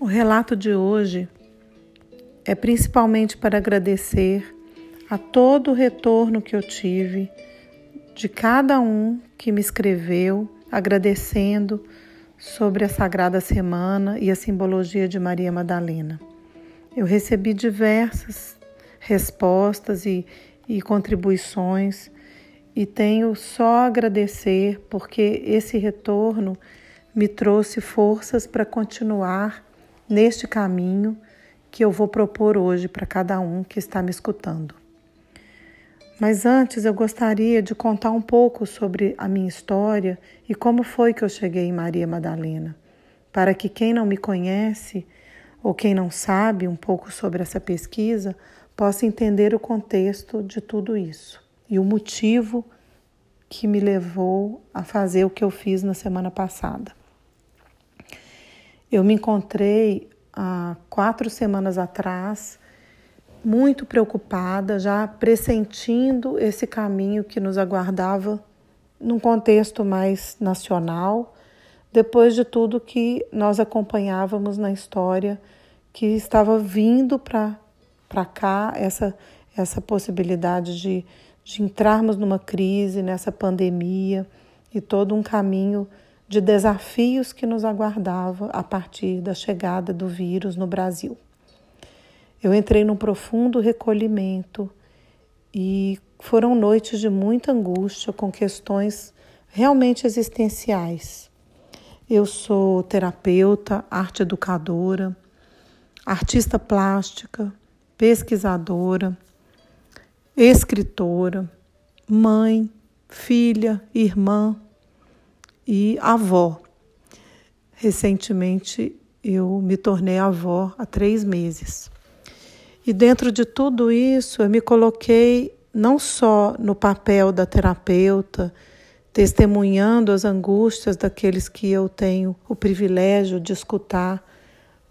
O relato de hoje é principalmente para agradecer a todo o retorno que eu tive de cada um que me escreveu agradecendo sobre a Sagrada Semana e a simbologia de Maria Madalena. Eu recebi diversas respostas e, e contribuições e tenho só a agradecer porque esse retorno me trouxe forças para continuar neste caminho que eu vou propor hoje para cada um que está me escutando. Mas antes eu gostaria de contar um pouco sobre a minha história e como foi que eu cheguei em Maria Madalena, para que quem não me conhece ou quem não sabe um pouco sobre essa pesquisa possa entender o contexto de tudo isso e o motivo que me levou a fazer o que eu fiz na semana passada. Eu me encontrei há quatro semanas atrás muito preocupada, já pressentindo esse caminho que nos aguardava num contexto mais nacional, depois de tudo que nós acompanhávamos na história que estava vindo para cá, essa, essa possibilidade de, de entrarmos numa crise, nessa pandemia e todo um caminho de desafios que nos aguardava a partir da chegada do vírus no Brasil. Eu entrei num profundo recolhimento e foram noites de muita angústia com questões realmente existenciais. Eu sou terapeuta, arte educadora, artista plástica, pesquisadora, escritora, mãe, filha, irmã e avó. Recentemente eu me tornei avó há três meses. E dentro de tudo isso, eu me coloquei não só no papel da terapeuta, testemunhando as angústias daqueles que eu tenho o privilégio de escutar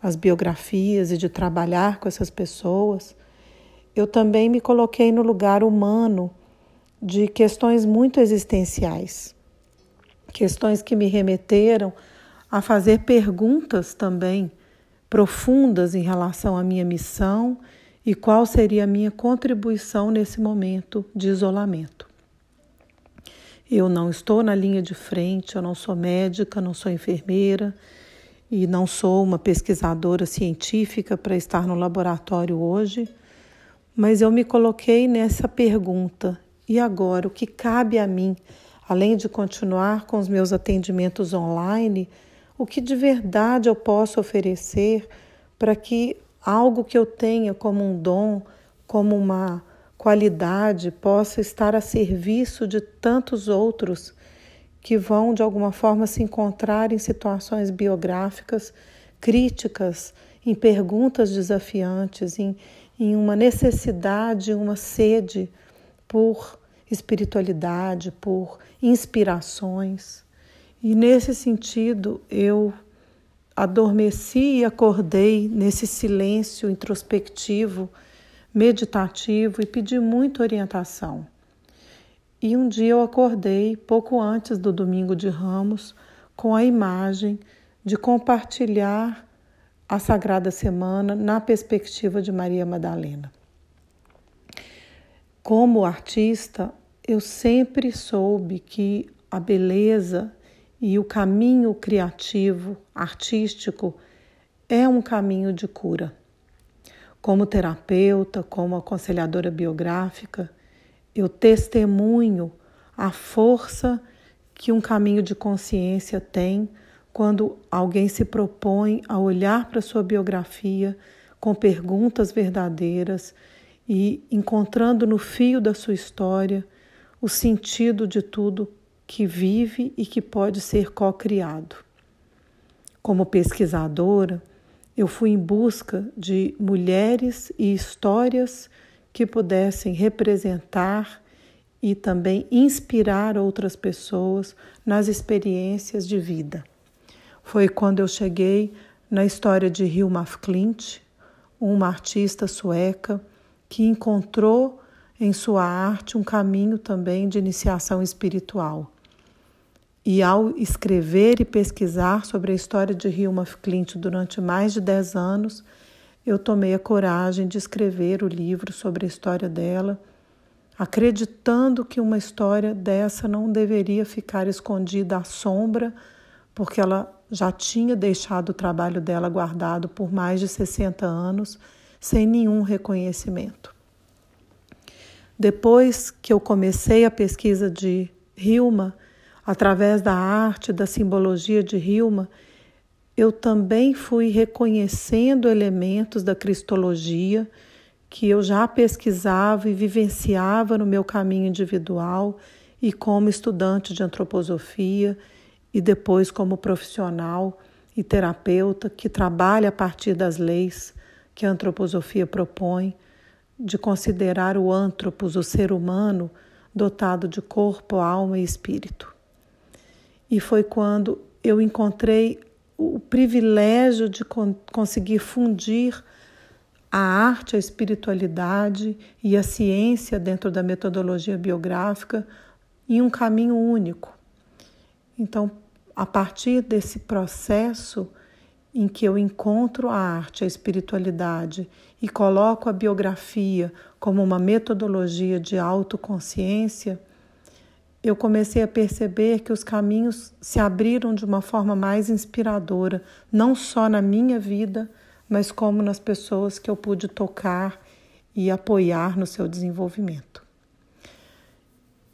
as biografias e de trabalhar com essas pessoas, eu também me coloquei no lugar humano de questões muito existenciais, questões que me remeteram a fazer perguntas também profundas em relação à minha missão e qual seria a minha contribuição nesse momento de isolamento. Eu não estou na linha de frente, eu não sou médica, não sou enfermeira e não sou uma pesquisadora científica para estar no laboratório hoje, mas eu me coloquei nessa pergunta: e agora o que cabe a mim, além de continuar com os meus atendimentos online, o que de verdade eu posso oferecer para que algo que eu tenha como um dom, como uma qualidade, possa estar a serviço de tantos outros que vão de alguma forma se encontrar em situações biográficas críticas, em perguntas desafiantes, em, em uma necessidade, uma sede por espiritualidade, por inspirações. E nesse sentido, eu adormeci e acordei nesse silêncio introspectivo, meditativo e pedi muita orientação. E um dia eu acordei, pouco antes do domingo de Ramos, com a imagem de compartilhar a Sagrada Semana na perspectiva de Maria Madalena. Como artista, eu sempre soube que a beleza e o caminho criativo, artístico, é um caminho de cura. Como terapeuta, como aconselhadora biográfica, eu testemunho a força que um caminho de consciência tem quando alguém se propõe a olhar para sua biografia com perguntas verdadeiras e encontrando no fio da sua história o sentido de tudo que vive e que pode ser co-criado. Como pesquisadora, eu fui em busca de mulheres e histórias que pudessem representar e também inspirar outras pessoas nas experiências de vida. Foi quando eu cheguei na história de Hilma af Klint, uma artista sueca que encontrou em sua arte um caminho também de iniciação espiritual. E ao escrever e pesquisar sobre a história de Hilma Clint durante mais de 10 anos, eu tomei a coragem de escrever o livro sobre a história dela, acreditando que uma história dessa não deveria ficar escondida à sombra, porque ela já tinha deixado o trabalho dela guardado por mais de 60 anos, sem nenhum reconhecimento. Depois que eu comecei a pesquisa de Hilma, através da arte, da simbologia de Hilma, eu também fui reconhecendo elementos da cristologia que eu já pesquisava e vivenciava no meu caminho individual e como estudante de antroposofia e depois como profissional e terapeuta que trabalha a partir das leis que a antroposofia propõe de considerar o antropos, o ser humano, dotado de corpo, alma e espírito. E foi quando eu encontrei o privilégio de conseguir fundir a arte, a espiritualidade e a ciência dentro da metodologia biográfica em um caminho único. Então, a partir desse processo em que eu encontro a arte, a espiritualidade e coloco a biografia como uma metodologia de autoconsciência, eu comecei a perceber que os caminhos se abriram de uma forma mais inspiradora, não só na minha vida, mas como nas pessoas que eu pude tocar e apoiar no seu desenvolvimento.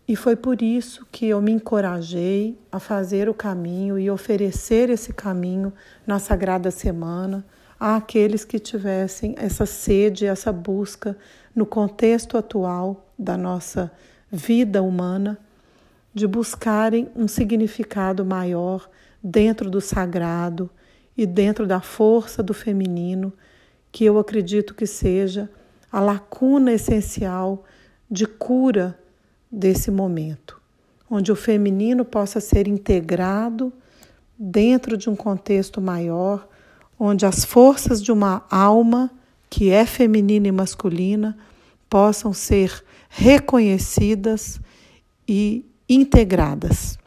E foi por isso que eu me encorajei a fazer o caminho e oferecer esse caminho na Sagrada Semana àqueles que tivessem essa sede, essa busca no contexto atual da nossa vida humana, de buscarem um significado maior dentro do sagrado e dentro da força do feminino, que eu acredito que seja a lacuna essencial de cura desse momento, onde o feminino possa ser integrado dentro de um contexto maior, onde as forças de uma alma que é feminina e masculina possam ser reconhecidas e integradas.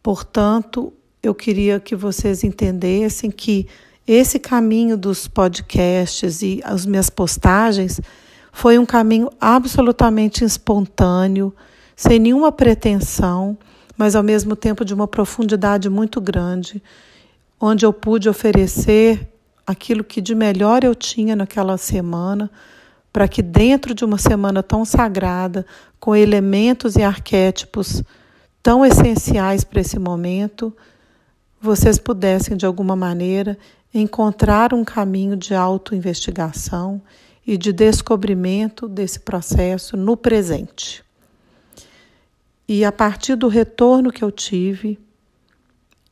Portanto, eu queria que vocês entendessem que esse caminho dos podcasts e as minhas postagens foi um caminho absolutamente espontâneo, sem nenhuma pretensão, mas ao mesmo tempo de uma profundidade muito grande, onde eu pude oferecer aquilo que de melhor eu tinha naquela semana, para que dentro de uma semana tão sagrada, com elementos e arquétipos tão essenciais para esse momento, vocês pudessem, de alguma maneira, encontrar um caminho de autoinvestigação e de descobrimento desse processo no presente. E a partir do retorno que eu tive,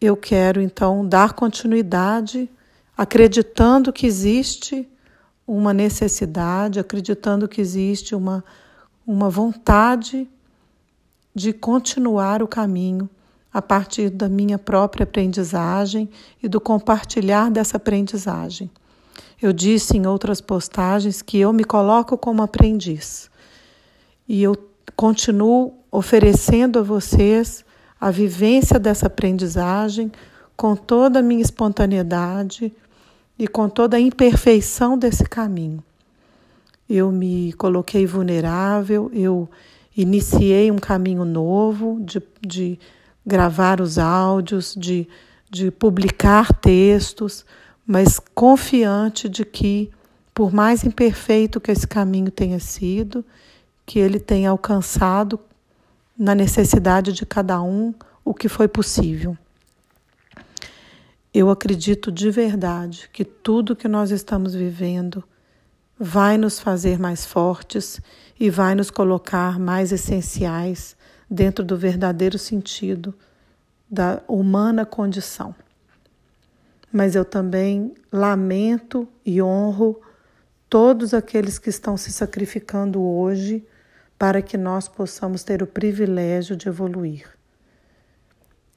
eu quero então dar continuidade, acreditando que existe uma necessidade, acreditando que existe uma, uma vontade de continuar o caminho a partir da minha própria aprendizagem e do compartilhar dessa aprendizagem. Eu disse em outras postagens que eu me coloco como aprendiz e eu continuo oferecendo a vocês a vivência dessa aprendizagem com toda a minha espontaneidade e com toda a imperfeição desse caminho. Eu me coloquei vulnerável, eu iniciei um caminho novo de, de gravar os áudios, de, de publicar textos, mas confiante de que, por mais imperfeito que esse caminho tenha sido, que ele tenha alcançado na necessidade de cada um o que foi possível. Eu acredito de verdade que tudo que nós estamos vivendo vai nos fazer mais fortes e vai nos colocar mais essenciais dentro do verdadeiro sentido da humana condição. Mas eu também lamento e honro todos aqueles que estão se sacrificando hoje para que nós possamos ter o privilégio de evoluir.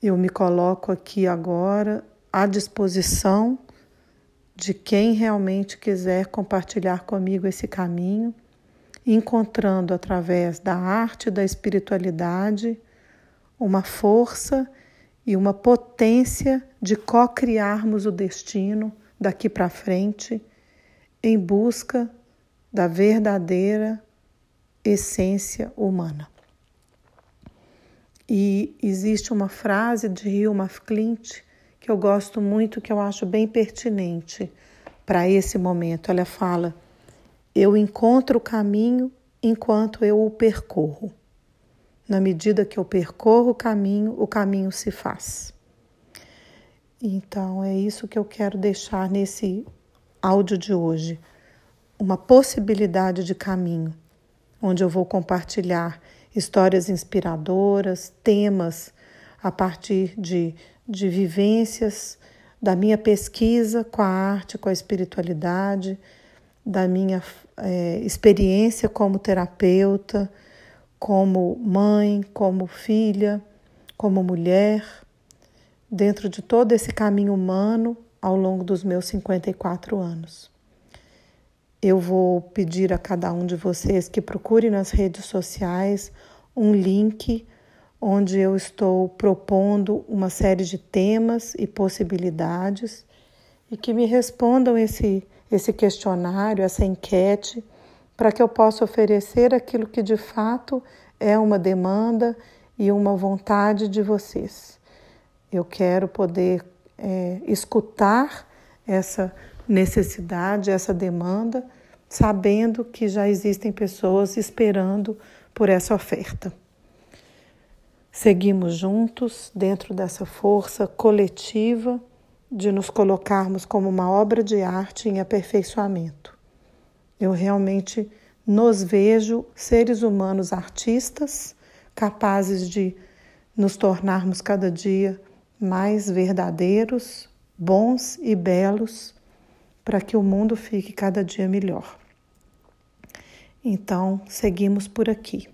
Eu me coloco aqui agora à disposição de quem realmente quiser compartilhar comigo esse caminho, encontrando através da arte da espiritualidade uma força e uma potência de co-criarmos o destino daqui para frente em busca da verdadeira essência humana. E existe uma frase de Hilma Clint que eu gosto muito, que eu acho bem pertinente para esse momento. Ela fala: Eu encontro o caminho enquanto eu o percorro. Na medida que eu percorro o caminho, o caminho se faz. Então é isso que eu quero deixar nesse áudio de hoje. Uma possibilidade de caminho, onde eu vou compartilhar histórias inspiradoras, temas a partir de, de vivências da minha pesquisa com a arte, com a espiritualidade, da minha é, experiência como terapeuta, como mãe, como filha, como mulher, dentro de todo esse caminho humano ao longo dos meus 54 anos. Eu vou pedir a cada um de vocês que procure nas redes sociais um link onde eu estou propondo uma série de temas e possibilidades e que me respondam esse, esse questionário, essa enquete, para que eu possa oferecer aquilo que de fato é uma demanda e uma vontade de vocês. Eu quero poder é, escutar essa necessidade, essa demanda, sabendo que já existem pessoas esperando por essa oferta. Seguimos juntos dentro dessa força coletiva de nos colocarmos como uma obra de arte em aperfeiçoamento. Eu realmente nos vejo seres humanos artistas capazes de nos tornarmos cada dia mais verdadeiros, bons e belos para que o mundo fique cada dia melhor. Então, seguimos por aqui.